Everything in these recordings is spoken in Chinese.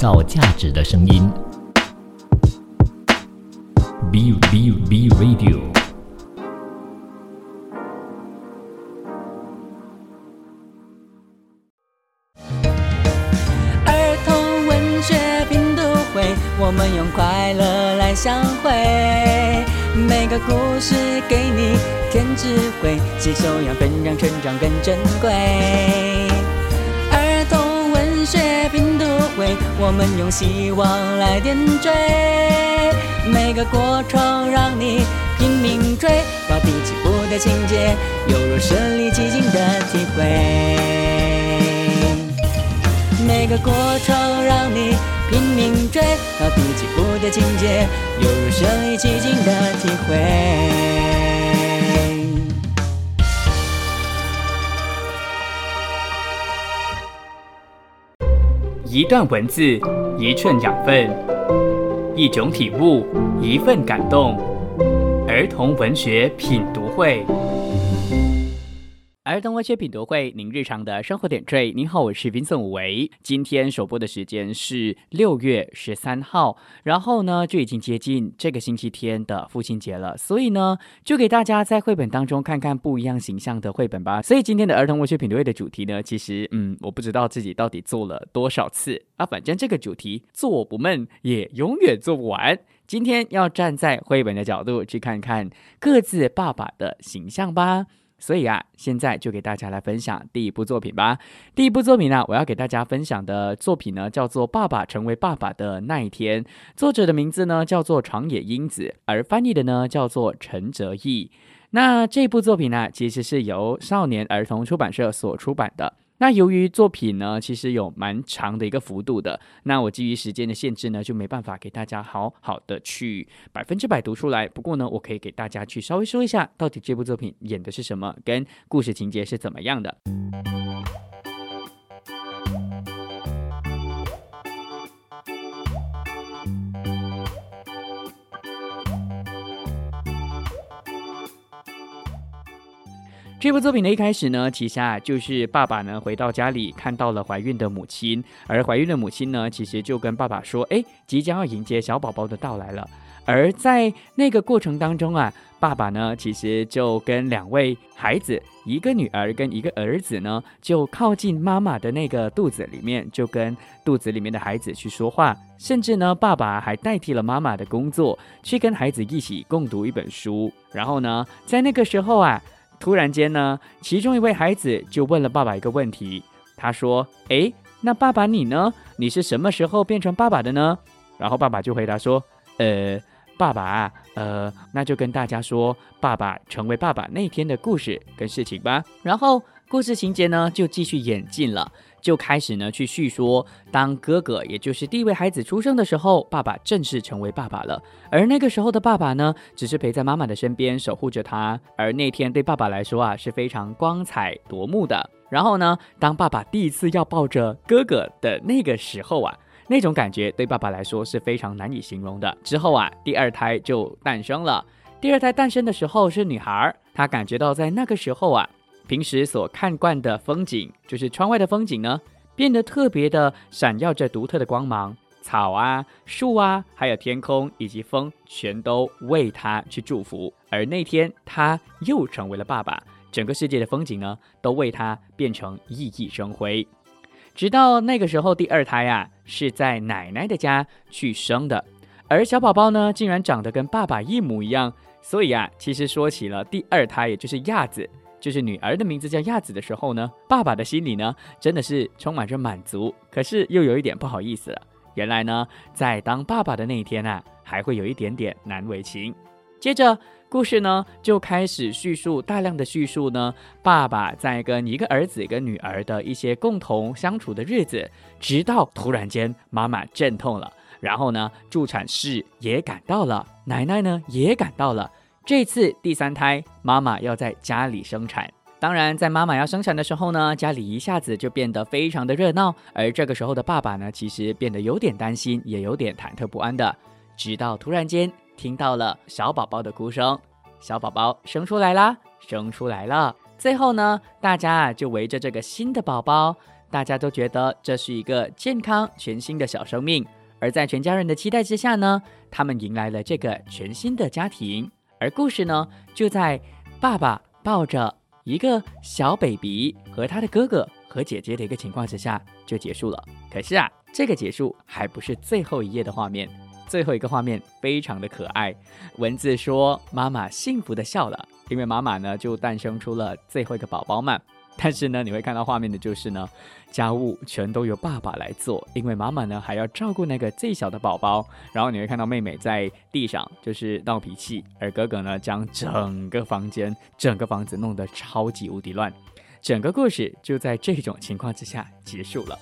造价值的声音。B B B Radio。儿童文学品读会，我们用快乐来相会。每个故事给你添智慧，吸收养分让成长更珍贵。会，我们用希望来点缀。每个过程让你拼命追，高低起伏的情节，犹如身临其境的体会。每个过程让你拼命追，高低起伏的情节，犹如身临其境的体会。一段文字，一寸养分，一种体悟，一份感动。儿童文学品读会。儿童文学品读会，您日常的生活点缀。您好，我是 Vincent 武维。今天首播的时间是六月十三号，然后呢就已经接近这个星期天的父亲节了，所以呢就给大家在绘本当中看看不一样形象的绘本吧。所以今天的儿童文学品读会的主题呢，其实嗯，我不知道自己到底做了多少次啊，反正这个主题做不闷，也永远做不完。今天要站在绘本的角度去看看各自爸爸的形象吧。所以啊，现在就给大家来分享第一部作品吧。第一部作品呢，我要给大家分享的作品呢，叫做《爸爸成为爸爸的那一天》。作者的名字呢，叫做长野英子，而翻译的呢，叫做陈哲义。那这部作品呢，其实是由少年儿童出版社所出版的。那由于作品呢，其实有蛮长的一个幅度的，那我基于时间的限制呢，就没办法给大家好好的去百分之百读出来。不过呢，我可以给大家去稍微说一下，到底这部作品演的是什么，跟故事情节是怎么样的。这部作品的一开始呢，其实啊就是爸爸呢回到家里看到了怀孕的母亲，而怀孕的母亲呢，其实就跟爸爸说：“哎，即将要迎接小宝宝的到来了。”而在那个过程当中啊，爸爸呢其实就跟两位孩子，一个女儿跟一个儿子呢，就靠近妈妈的那个肚子里面，就跟肚子里面的孩子去说话，甚至呢，爸爸还代替了妈妈的工作，去跟孩子一起共读一本书。然后呢，在那个时候啊。突然间呢，其中一位孩子就问了爸爸一个问题。他说：“诶，那爸爸你呢？你是什么时候变成爸爸的呢？”然后爸爸就回答说：“呃，爸爸，呃，那就跟大家说爸爸成为爸爸那天的故事跟事情吧。”然后故事情节呢就继续演进了。就开始呢去叙说，当哥哥也就是第一位孩子出生的时候，爸爸正式成为爸爸了。而那个时候的爸爸呢，只是陪在妈妈的身边守护着她。而那天对爸爸来说啊是非常光彩夺目的。然后呢，当爸爸第一次要抱着哥哥的那个时候啊，那种感觉对爸爸来说是非常难以形容的。之后啊，第二胎就诞生了。第二胎诞生的时候是女孩，她感觉到在那个时候啊。平时所看惯的风景，就是窗外的风景呢，变得特别的闪耀着独特的光芒。草啊、树啊，还有天空以及风，全都为他去祝福。而那天，他又成为了爸爸，整个世界的风景呢，都为他变成熠熠生辉。直到那个时候，第二胎啊，是在奶奶的家去生的，而小宝宝呢，竟然长得跟爸爸一模一样。所以啊，其实说起了第二胎，也就是亚子。就是女儿的名字叫亚子的时候呢，爸爸的心里呢真的是充满着满足，可是又有一点不好意思了。原来呢，在当爸爸的那一天啊，还会有一点点难为情。接着故事呢就开始叙述，大量的叙述呢，爸爸在跟一个儿子跟女儿的一些共同相处的日子，直到突然间妈妈阵痛了，然后呢助产士也赶到了，奶奶呢也赶到了。这次第三胎，妈妈要在家里生产。当然，在妈妈要生产的时候呢，家里一下子就变得非常的热闹。而这个时候的爸爸呢，其实变得有点担心，也有点忐忑不安的。直到突然间听到了小宝宝的哭声，小宝宝生出来啦，生出来了。最后呢，大家啊就围着这个新的宝宝，大家都觉得这是一个健康全新的小生命。而在全家人的期待之下呢，他们迎来了这个全新的家庭。而故事呢，就在爸爸抱着一个小 baby 和他的哥哥和姐姐的一个情况之下就结束了。可是啊，这个结束还不是最后一页的画面，最后一个画面非常的可爱。文字说，妈妈幸福的笑了，因为妈妈呢就诞生出了最后一个宝宝嘛。但是呢，你会看到画面的就是呢，家务全都由爸爸来做，因为妈妈呢还要照顾那个最小的宝宝。然后你会看到妹妹在地上就是闹脾气，而哥哥呢将整个房间、整个房子弄得超级无敌乱。整个故事就在这种情况之下结束了。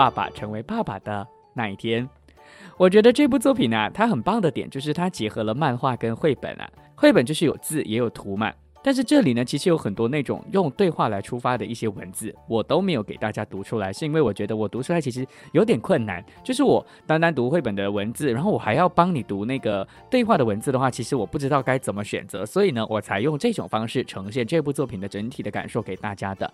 爸爸成为爸爸的那一天，我觉得这部作品呢，它很棒的点就是它结合了漫画跟绘本啊。绘本就是有字也有图嘛，但是这里呢，其实有很多那种用对话来出发的一些文字，我都没有给大家读出来，是因为我觉得我读出来其实有点困难。就是我单单读绘本的文字，然后我还要帮你读那个对话的文字的话，其实我不知道该怎么选择，所以呢，我才用这种方式呈现这部作品的整体的感受给大家的。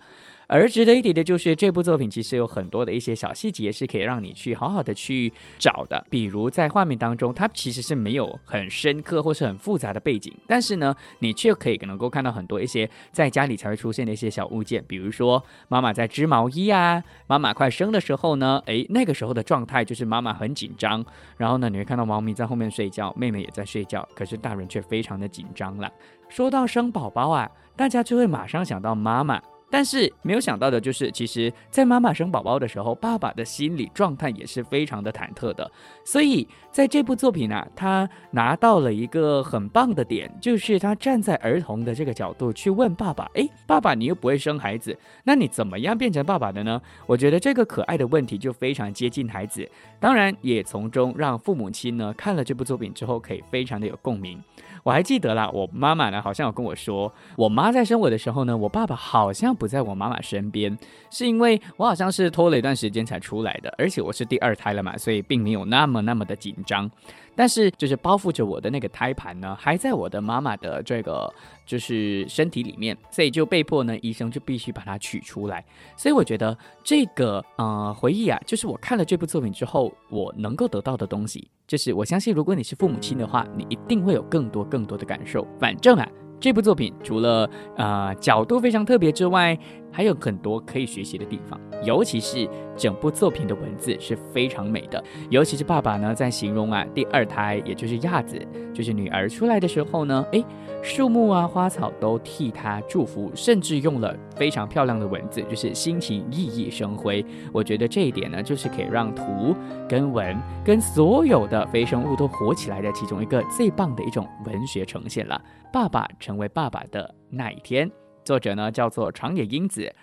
而值得一提的就是，这部作品其实有很多的一些小细节是可以让你去好好的去找的。比如在画面当中，它其实是没有很深刻或是很复杂的背景，但是呢，你却可以能够看到很多一些在家里才会出现的一些小物件。比如说，妈妈在织毛衣啊，妈妈快生的时候呢，诶，那个时候的状态就是妈妈很紧张，然后呢，你会看到猫咪在后面睡觉，妹妹也在睡觉，可是大人却非常的紧张了。说到生宝宝啊，大家就会马上想到妈妈。但是没有想到的就是，其实，在妈妈生宝宝的时候，爸爸的心理状态也是非常的忐忑的。所以在这部作品呢，他拿到了一个很棒的点，就是他站在儿童的这个角度去问爸爸：“诶，爸爸，你又不会生孩子，那你怎么样变成爸爸的呢？”我觉得这个可爱的问题就非常接近孩子，当然也从中让父母亲呢看了这部作品之后，可以非常的有共鸣。我还记得啦，我妈妈呢好像有跟我说，我妈在生我的时候呢，我爸爸好像不在我妈妈身边，是因为我好像是拖了一段时间才出来的，而且我是第二胎了嘛，所以并没有那么那么的紧张。但是就是包覆着我的那个胎盘呢，还在我的妈妈的这个就是身体里面，所以就被迫呢，医生就必须把它取出来。所以我觉得这个呃回忆啊，就是我看了这部作品之后，我能够得到的东西，就是我相信如果你是父母亲的话，你一定会有更多更多的感受。反正啊。这部作品除了呃角度非常特别之外，还有很多可以学习的地方，尤其是整部作品的文字是非常美的。尤其是爸爸呢，在形容啊第二胎，也就是亚子，就是女儿出来的时候呢，诶，树木啊花草都替她祝福，甚至用了非常漂亮的文字，就是心情熠熠生辉。我觉得这一点呢，就是可以让图跟文跟所有的非生物都活起来的其中一个最棒的一种文学呈现了。爸爸成为爸爸的那一天，作者呢叫做长野英子。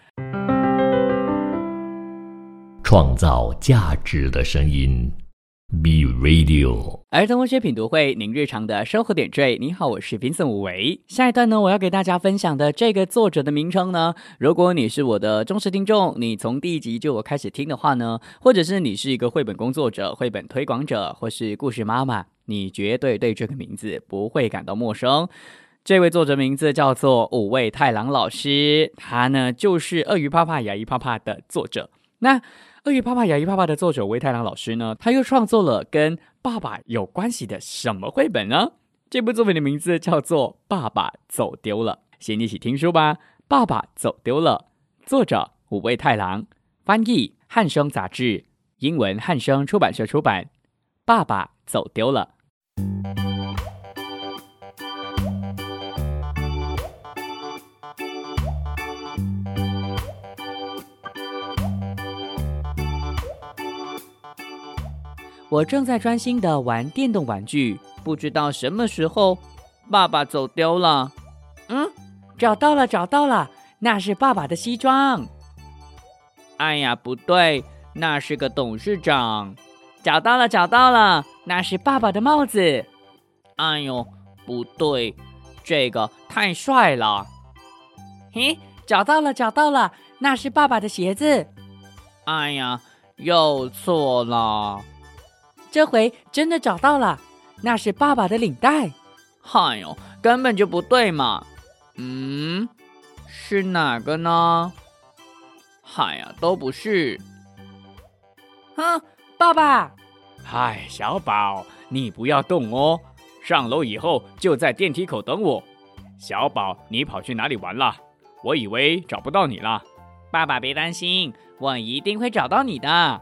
创造价值的声音，B Radio。儿童文学品读会，您日常的生活点缀。你好，我是 Vincent 武维。下一段呢，我要给大家分享的这个作者的名称呢，如果你是我的忠实听众，你从第一集就我开始听的话呢，或者是你是一个绘本工作者、绘本推广者，或是故事妈妈，你绝对对这个名字不会感到陌生。这位作者名字叫做五味太郎老师，他呢就是《鳄鱼啪啪牙医啪啪》的作者。那《鳄鱼啪啪牙医啪啪》的作者五味太郎老师呢，他又创作了跟爸爸有关系的什么绘本呢？这部作品的名字叫做《爸爸走丢了》，先一起听书吧。《爸爸走丢了》，作者五味太郎，翻译汉生杂志，英文汉生出版社出版。《爸爸走丢了》。我正在专心的玩电动玩具，不知道什么时候，爸爸走丢了。嗯，找到了，找到了，那是爸爸的西装。哎呀，不对，那是个董事长。找到了，找到了，那是爸爸的帽子。哎呦，不对，这个太帅了。嘿，找到了，找到了，那是爸爸的鞋子。哎呀，又错了。这回真的找到了，那是爸爸的领带。哎呦，根本就不对嘛。嗯，是哪个呢？嗨呀，都不是。哼，爸爸。嗨，小宝，你不要动哦。上楼以后就在电梯口等我。小宝，你跑去哪里玩了？我以为找不到你了。爸爸别担心，我一定会找到你的。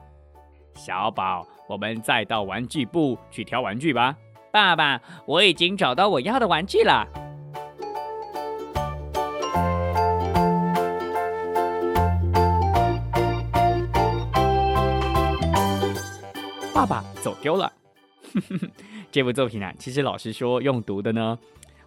小宝，我们再到玩具部去挑玩具吧。爸爸，我已经找到我要的玩具了。爸爸走丢了。这部作品啊，其实老实说，用读的呢，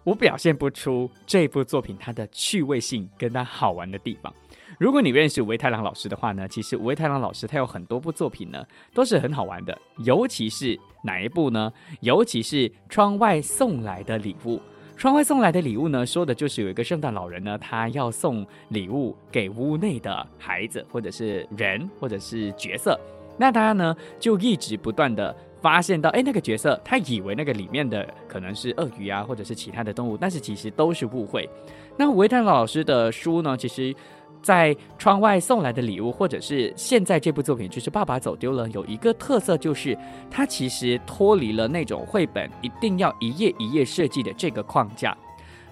我表现不出这部作品它的趣味性跟它好玩的地方。如果你认识五味太郎老师的话呢，其实五味太郎老师他有很多部作品呢，都是很好玩的。尤其是哪一部呢？尤其是窗外送来的礼物。窗外送来的礼物呢，说的就是有一个圣诞老人呢，他要送礼物给屋内的孩子，或者是人，或者是角色。那他呢，就一直不断的发现到，哎，那个角色他以为那个里面的可能是鳄鱼啊，或者是其他的动物，但是其实都是误会。那维泰老师的书呢，其实，在窗外送来的礼物，或者是现在这部作品就是爸爸走丢了，有一个特色就是它其实脱离了那种绘本一定要一页一页设计的这个框架。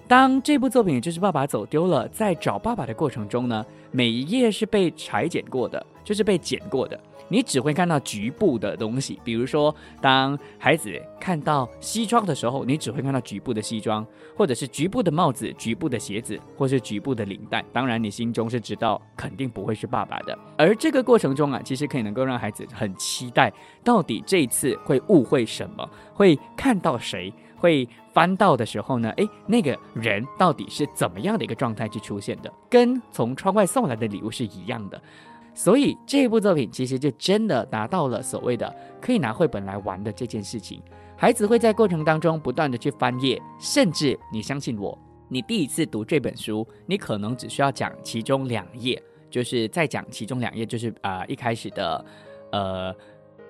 当这部作品就是爸爸走丢了，在找爸爸的过程中呢，每一页是被裁剪过的，就是被剪过的。你只会看到局部的东西，比如说，当孩子看到西装的时候，你只会看到局部的西装，或者是局部的帽子、局部的鞋子，或是局部的领带。当然，你心中是知道肯定不会是爸爸的。而这个过程中啊，其实可以能够让孩子很期待，到底这次会误会什么，会看到谁，会翻到的时候呢？诶，那个人到底是怎么样的一个状态去出现的？跟从窗外送来的礼物是一样的。所以这部作品其实就真的达到了所谓的可以拿绘本来玩的这件事情。孩子会在过程当中不断的去翻页，甚至你相信我，你第一次读这本书，你可能只需要讲其中两页，就是再讲其中两页，就是啊一开始的呃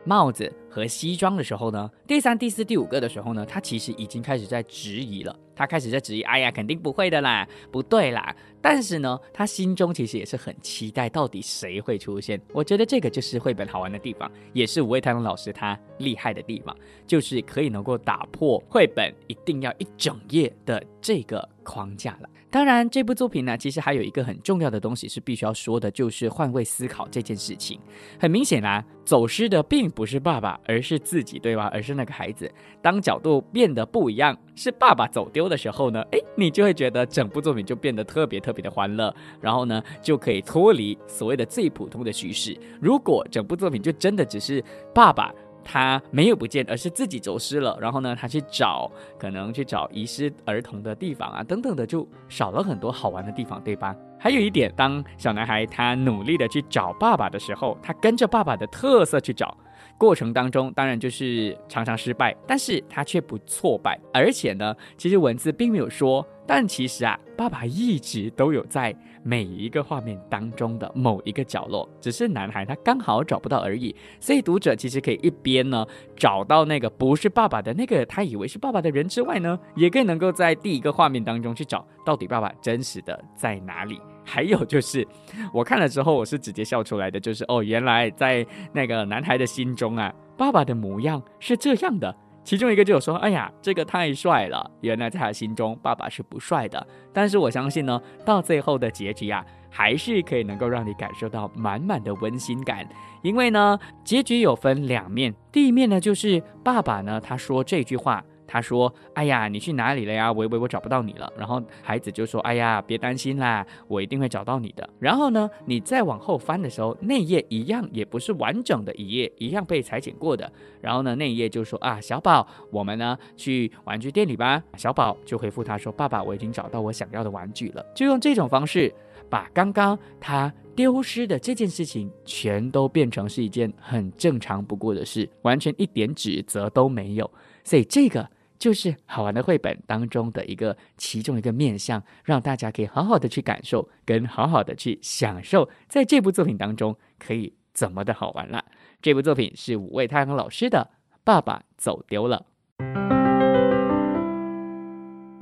帽子和西装的时候呢，第三、第四、第五个的时候呢，他其实已经开始在质疑了。他开始在质疑，哎呀，肯定不会的啦，不对啦。但是呢，他心中其实也是很期待，到底谁会出现。我觉得这个就是绘本好玩的地方，也是五位太郎老师他厉害的地方，就是可以能够打破绘本一定要一整页的这个框架了。当然，这部作品呢，其实还有一个很重要的东西是必须要说的，就是换位思考这件事情。很明显啦，走失的并不是爸爸，而是自己，对吧？而是那个孩子。当角度变得不一样，是爸爸走丢。的时候呢，哎，你就会觉得整部作品就变得特别特别的欢乐，然后呢，就可以脱离所谓的最普通的叙事。如果整部作品就真的只是爸爸他没有不见，而是自己走失了，然后呢，他去找可能去找遗失儿童的地方啊，等等的，就少了很多好玩的地方，对吧？还有一点，当小男孩他努力的去找爸爸的时候，他跟着爸爸的特色去找。过程当中，当然就是常常失败，但是他却不挫败，而且呢，其实文字并没有说，但其实啊，爸爸一直都有在每一个画面当中的某一个角落，只是男孩他刚好找不到而已。所以读者其实可以一边呢找到那个不是爸爸的那个他以为是爸爸的人之外呢，也更能够在第一个画面当中去找到底爸爸真实的在哪里。还有就是，我看了之后，我是直接笑出来的。就是哦，原来在那个男孩的心中啊，爸爸的模样是这样的。其中一个就有说：“哎呀，这个太帅了。”原来在他心中，爸爸是不帅的。但是我相信呢，到最后的结局啊，还是可以能够让你感受到满满的温馨感。因为呢，结局有分两面，第一面呢，就是爸爸呢，他说这句话。他说：“哎呀，你去哪里了呀？我以为，我找不到你了。”然后孩子就说：“哎呀，别担心啦，我一定会找到你的。”然后呢，你再往后翻的时候，那页一样也不是完整的一页，一样被裁剪过的。然后呢，那一页就说：“啊，小宝，我们呢去玩具店里吧。”小宝就回复他说：“爸爸，我已经找到我想要的玩具了。”就用这种方式，把刚刚他丢失的这件事情，全都变成是一件很正常不过的事，完全一点指责都没有。所以这个。就是好玩的绘本当中的一个其中一个面向，让大家可以好好的去感受，跟好好的去享受，在这部作品当中可以怎么的好玩了。这部作品是五位太阳老师的《爸爸走丢了》，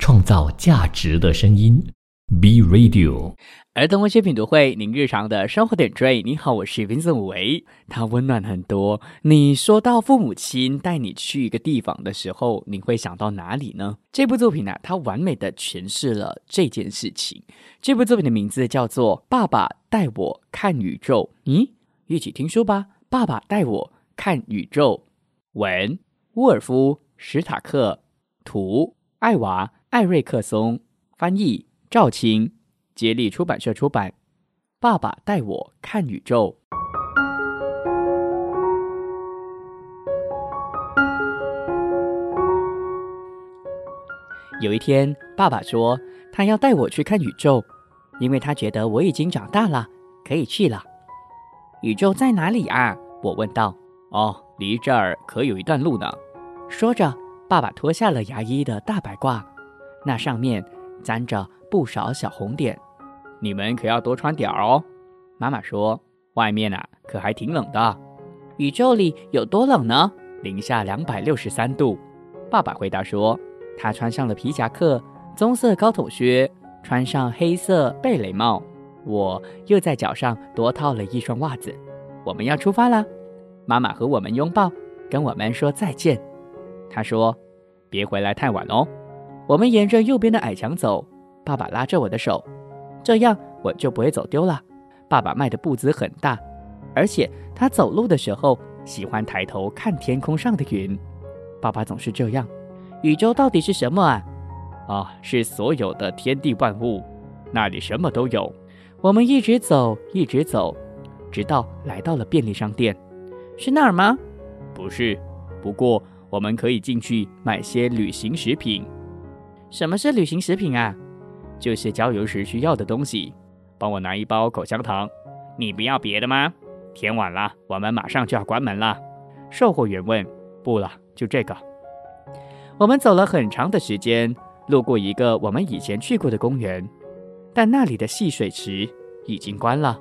创造价值的声音。B Radio 儿童文学品读会，您日常的生活点缀。你好，我是 Vincent 维，它温暖很多。你说到父母亲带你去一个地方的时候，你会想到哪里呢？这部作品呢，它完美的诠释了这件事情。这部作品的名字叫做《爸爸带我看宇宙》。咦，一起听书吧。爸爸带我看宇宙。文：沃尔夫·史塔克，图：艾娃·艾瑞克松，翻译。赵青，接力出版社出版。爸爸带我看宇宙。有一天，爸爸说他要带我去看宇宙，因为他觉得我已经长大了，可以去了。宇宙在哪里啊？我问道。哦，离这儿可有一段路呢。说着，爸爸脱下了牙医的大白褂，那上面沾着。不少小红点，你们可要多穿点儿哦。妈妈说：“外面啊，可还挺冷的。宇宙里有多冷呢？零下两百六十三度。”爸爸回答说：“他穿上了皮夹克、棕色高筒靴，穿上黑色贝雷帽。我又在脚上多套了一双袜子。我们要出发了。”妈妈和我们拥抱，跟我们说再见。她说：“别回来太晚哦。”我们沿着右边的矮墙走。爸爸拉着我的手，这样我就不会走丢了。爸爸迈的步子很大，而且他走路的时候喜欢抬头看天空上的云。爸爸总是这样。宇宙到底是什么啊？啊，是所有的天地万物，那里什么都有。我们一直走，一直走，直到来到了便利商店。是那儿吗？不是，不过我们可以进去买些旅行食品。什么是旅行食品啊？就是郊游时需要的东西，帮我拿一包口香糖。你不要别的吗？天晚了，我们马上就要关门了。售货员问。不了，就这个。我们走了很长的时间，路过一个我们以前去过的公园，但那里的戏水池已经关了。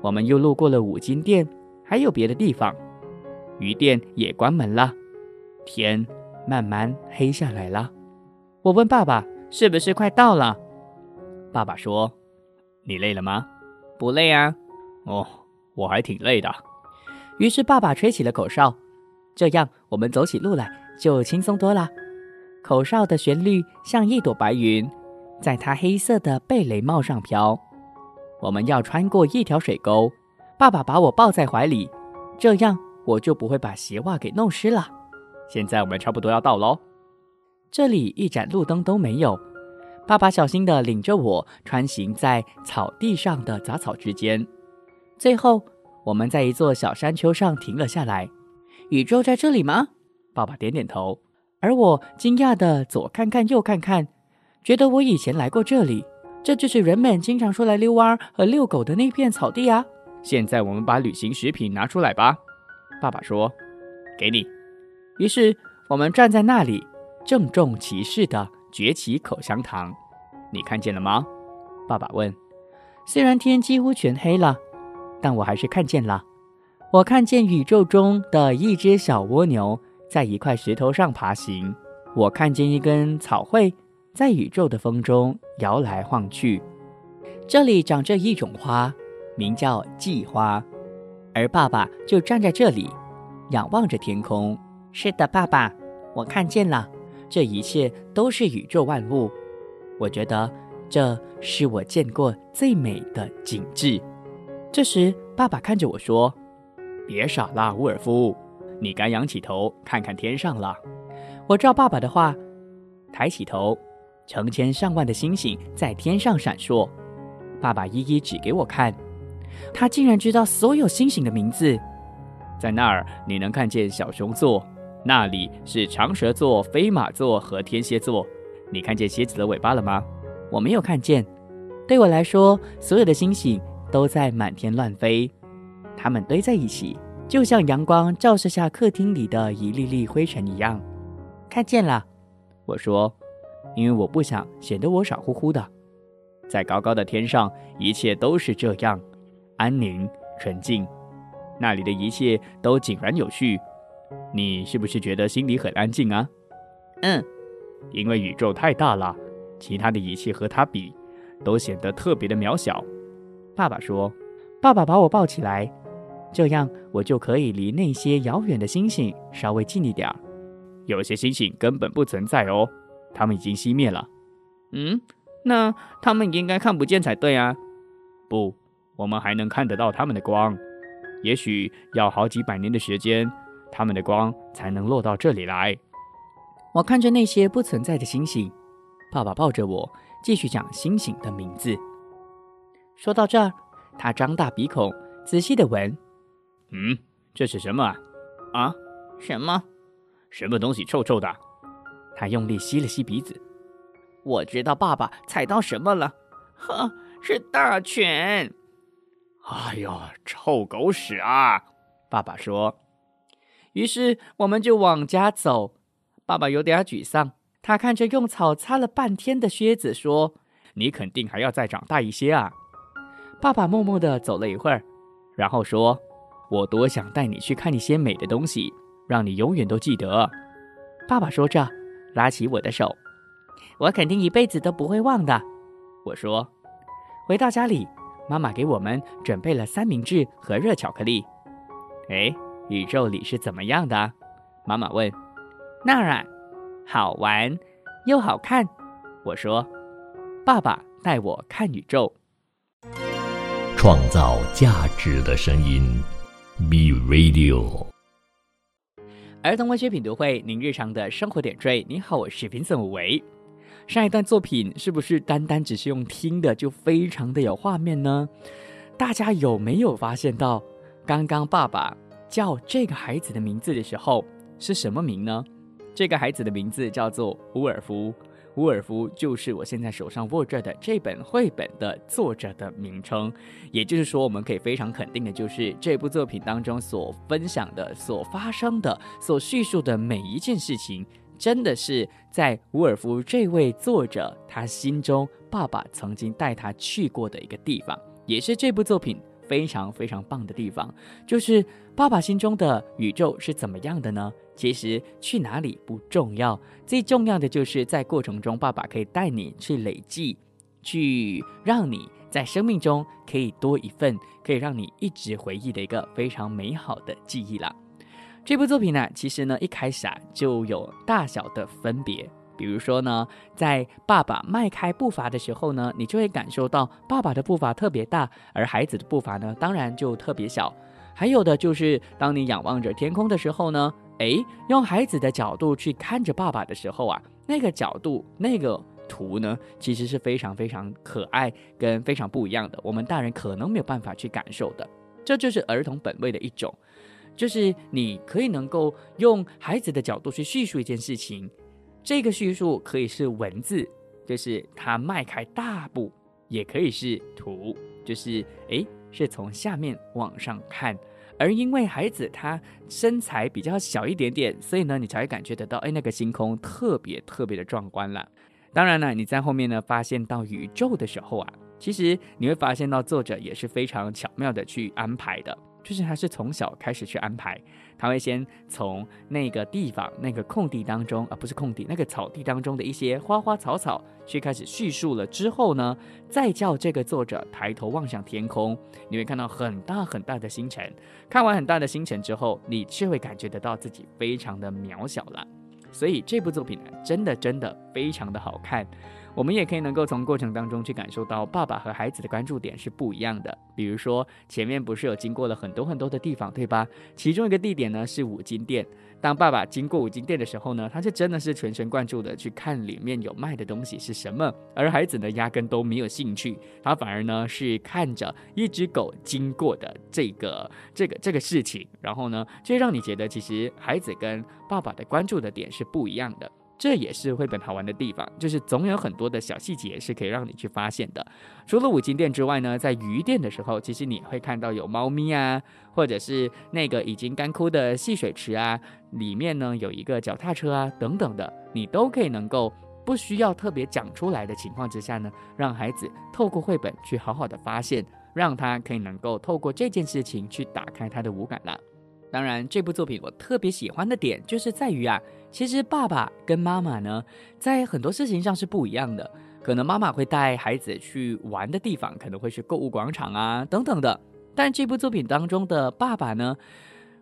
我们又路过了五金店，还有别的地方，鱼店也关门了。天慢慢黑下来了。我问爸爸：“是不是快到了？”爸爸说：“你累了吗？不累啊。哦，我还挺累的。”于是爸爸吹起了口哨，这样我们走起路来就轻松多了。口哨的旋律像一朵白云，在他黑色的贝雷帽上飘。我们要穿过一条水沟，爸爸把我抱在怀里，这样我就不会把鞋袜给弄湿了。现在我们差不多要到喽。这里一盏路灯都没有。爸爸小心地领着我穿行在草地上的杂草之间，最后我们在一座小山丘上停了下来。宇宙在这里吗？爸爸点点头，而我惊讶地左看看右看看，觉得我以前来过这里。这就是人们经常说来遛弯和遛狗的那片草地啊！现在我们把旅行食品拿出来吧。爸爸说：“给你。”于是我们站在那里，郑重其事地。崛起口香糖，你看见了吗？爸爸问。虽然天几乎全黑了，但我还是看见了。我看见宇宙中的一只小蜗牛在一块石头上爬行。我看见一根草穗在宇宙的风中摇来晃去。这里长着一种花，名叫季花，而爸爸就站在这里，仰望着天空。是的，爸爸，我看见了。这一切都是宇宙万物，我觉得这是我见过最美的景致。这时，爸爸看着我说：“别傻了，沃尔夫，你该仰起头看看天上了。”我照爸爸的话，抬起头，成千上万的星星在天上闪烁。爸爸一一指给我看，他竟然知道所有星星的名字。在那儿，你能看见小熊座，那里是长蛇座、飞马座和天蝎座。你看见蝎子的尾巴了吗？我没有看见。对我来说，所有的星星都在满天乱飞，它们堆在一起，就像阳光照射下客厅里的一粒粒灰尘一样。看见了，我说，因为我不想显得我傻乎乎的。在高高的天上，一切都是这样，安宁、纯净，那里的一切都井然有序。你是不是觉得心里很安静啊？嗯，因为宇宙太大了，其他的仪器和它比，都显得特别的渺小。爸爸说：“爸爸把我抱起来，这样我就可以离那些遥远的星星稍微近一点儿。”有些星星根本不存在哦，它们已经熄灭了。嗯，那它们应该看不见才对啊。不，我们还能看得到它们的光。也许要好几百年的时间，它们的光才能落到这里来。我看着那些不存在的星星，爸爸抱着我继续讲星星的名字。说到这儿，他张大鼻孔，仔细的闻。嗯，这是什么啊？啊？什么？什么东西臭臭的？他用力吸了吸鼻子。我知道爸爸踩到什么了，呵，是大犬。哎呦，臭狗屎啊！爸爸说。于是我们就往家走。爸爸有点沮丧，他看着用草擦了半天的靴子说：“你肯定还要再长大一些啊。”爸爸默默地走了一会儿，然后说：“我多想带你去看一些美的东西。”让你永远都记得，爸爸说着，拉起我的手，我肯定一辈子都不会忘的。我说，回到家里，妈妈给我们准备了三明治和热巧克力。哎，宇宙里是怎么样的？妈妈问。那儿啊，好玩又好看。我说，爸爸带我看宇宙，创造价值的声音，Be Radio。儿童文学品读会，您日常的生活点缀。你好，我是评审维。上一段作品是不是单单只是用听的就非常的有画面呢？大家有没有发现到，刚刚爸爸叫这个孩子的名字的时候是什么名呢？这个孩子的名字叫做乌尔夫。乌尔夫就是我现在手上握着的这本绘本的作者的名称，也就是说，我们可以非常肯定的，就是这部作品当中所分享的、所发生的、所叙述的每一件事情，真的是在乌尔夫这位作者他心中，爸爸曾经带他去过的一个地方，也是这部作品非常非常棒的地方，就是爸爸心中的宇宙是怎么样的呢？其实去哪里不重要，最重要的就是在过程中，爸爸可以带你去累计，去让你在生命中可以多一份，可以让你一直回忆的一个非常美好的记忆了。这部作品呢，其实呢一开始啊就有大小的分别，比如说呢，在爸爸迈开步伐的时候呢，你就会感受到爸爸的步伐特别大，而孩子的步伐呢，当然就特别小。还有的就是，当你仰望着天空的时候呢。哎，用孩子的角度去看着爸爸的时候啊，那个角度、那个图呢，其实是非常非常可爱跟非常不一样的。我们大人可能没有办法去感受的，这就是儿童本位的一种，就是你可以能够用孩子的角度去叙述一件事情。这个叙述可以是文字，就是他迈开大步；也可以是图，就是哎，是从下面往上看。而因为孩子他身材比较小一点点，所以呢，你才会感觉得到，哎，那个星空特别特别的壮观了。当然了，你在后面呢发现到宇宙的时候啊，其实你会发现到作者也是非常巧妙的去安排的。就是他是从小开始去安排，他会先从那个地方、那个空地当中，而不是空地，那个草地当中的一些花花草草去开始叙述了之后呢，再叫这个作者抬头望向天空，你会看到很大很大的星辰。看完很大的星辰之后，你却会感觉得到自己非常的渺小了。所以这部作品呢，真的真的非常的好看。我们也可以能够从过程当中去感受到爸爸和孩子的关注点是不一样的。比如说前面不是有经过了很多很多的地方，对吧？其中一个地点呢是五金店。当爸爸经过五金店的时候呢，他就真的是全神贯注的去看里面有卖的东西是什么，而孩子呢压根都没有兴趣，他反而呢是看着一只狗经过的这个这个这个事情，然后呢就让你觉得其实孩子跟爸爸的关注的点是不一样的。这也是绘本好玩的地方，就是总有很多的小细节是可以让你去发现的。除了五金店之外呢，在鱼店的时候，其实你会看到有猫咪啊，或者是那个已经干枯的戏水池啊，里面呢有一个脚踏车啊等等的，你都可以能够不需要特别讲出来的情况之下呢，让孩子透过绘本去好好的发现，让他可以能够透过这件事情去打开他的五感了。当然，这部作品我特别喜欢的点就是在于啊，其实爸爸跟妈妈呢，在很多事情上是不一样的。可能妈妈会带孩子去玩的地方，可能会是购物广场啊等等的。但这部作品当中的爸爸呢，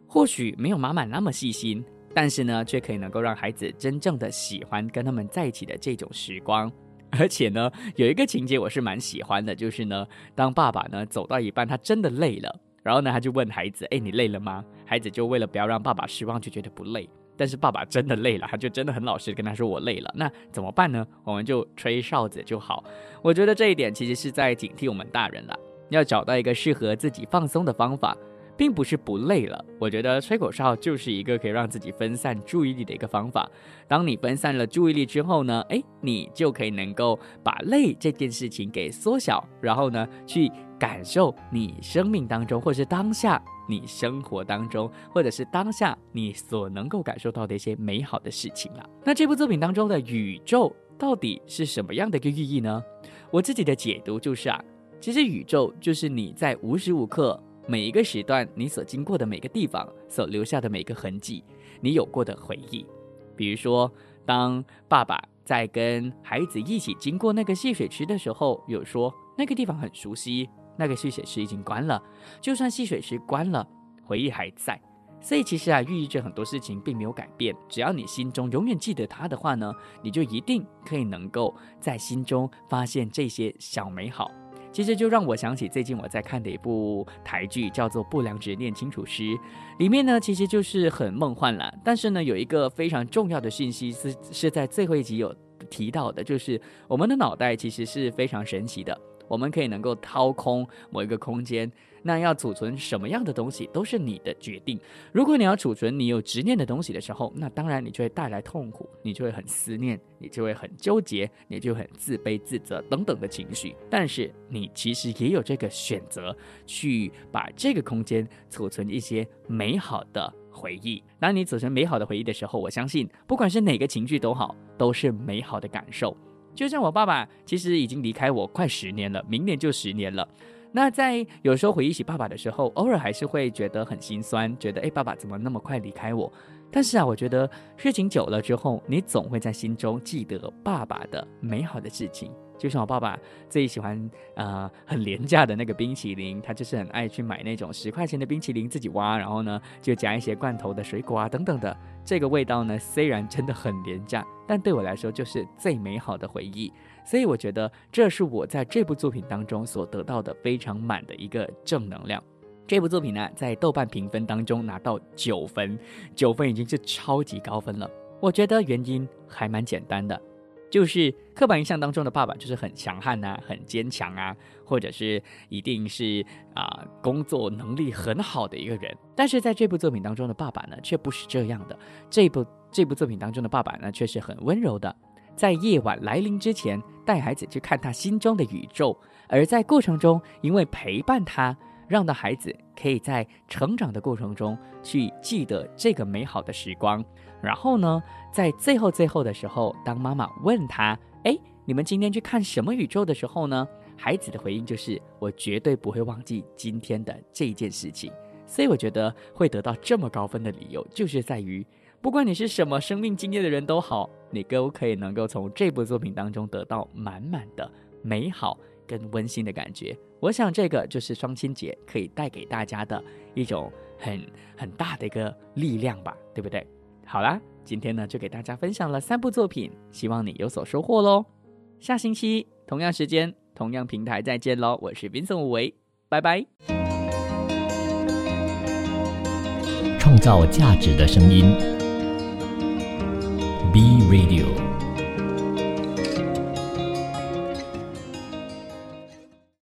或许没有妈妈那么细心，但是呢，却可以能够让孩子真正的喜欢跟他们在一起的这种时光。而且呢，有一个情节我是蛮喜欢的，就是呢，当爸爸呢走到一半，他真的累了。然后呢，他就问孩子：“哎，你累了吗？”孩子就为了不要让爸爸失望，就觉得不累。但是爸爸真的累了，他就真的很老实跟他说：“我累了。”那怎么办呢？我们就吹哨子就好。我觉得这一点其实是在警惕我们大人了，要找到一个适合自己放松的方法。并不是不累了，我觉得吹口哨就是一个可以让自己分散注意力的一个方法。当你分散了注意力之后呢，诶，你就可以能够把累这件事情给缩小，然后呢，去感受你生命当中，或者是当下你生活当中，或者是当下你所能够感受到的一些美好的事情了。那这部作品当中的宇宙到底是什么样的一个寓意呢？我自己的解读就是啊，其实宇宙就是你在无时无刻。每一个时段，你所经过的每个地方，所留下的每个痕迹，你有过的回忆。比如说，当爸爸在跟孩子一起经过那个戏水池的时候，有说那个地方很熟悉，那个戏水池已经关了。就算戏水池关了，回忆还在。所以其实啊，寓意着很多事情并没有改变。只要你心中永远记得它的话呢，你就一定可以能够在心中发现这些小美好。其实就让我想起最近我在看的一部台剧，叫做《不良执念清除师》，里面呢其实就是很梦幻了。但是呢，有一个非常重要的讯息是是在最后一集有提到的，就是我们的脑袋其实是非常神奇的。我们可以能够掏空某一个空间，那要储存什么样的东西都是你的决定。如果你要储存你有执念的东西的时候，那当然你就会带来痛苦，你就会很思念，你就会很纠结，你就很自卑、自责等等的情绪。但是你其实也有这个选择，去把这个空间储存一些美好的回忆。当你储存美好的回忆的时候，我相信不管是哪个情绪都好，都是美好的感受。就像我爸爸，其实已经离开我快十年了，明年就十年了。那在有时候回忆起爸爸的时候，偶尔还是会觉得很心酸，觉得哎，爸爸怎么那么快离开我？但是啊，我觉得事情久了之后，你总会在心中记得爸爸的美好的事情。就像我爸爸最喜欢呃很廉价的那个冰淇淋，他就是很爱去买那种十块钱的冰淇淋自己挖，然后呢就加一些罐头的水果啊等等的。这个味道呢虽然真的很廉价，但对我来说就是最美好的回忆。所以我觉得这是我在这部作品当中所得到的非常满的一个正能量。这部作品呢在豆瓣评分当中拿到九分，九分已经是超级高分了。我觉得原因还蛮简单的。就是刻板印象当中的爸爸，就是很强悍呐，很坚强啊，或者是一定是啊工作能力很好的一个人。但是在这部作品当中的爸爸呢，却不是这样的。这部这部作品当中的爸爸呢，却是很温柔的，在夜晚来临之前，带孩子去看他心中的宇宙，而在过程中，因为陪伴他。让的孩子可以在成长的过程中去记得这个美好的时光，然后呢，在最后最后的时候，当妈妈问他：“哎，你们今天去看什么宇宙的时候呢？”孩子的回应就是：“我绝对不会忘记今天的这件事情。”所以我觉得会得到这么高分的理由，就是在于，不管你是什么生命经验的人都好，你都可以能够从这部作品当中得到满满的美好跟温馨的感觉。我想这个就是双亲节可以带给大家的一种很很大的一个力量吧，对不对？好啦，今天呢就给大家分享了三部作品，希望你有所收获喽。下星期同样时间、同样平台再见喽！我是 Vincent 吴维，拜拜。创造价值的声音，B Radio。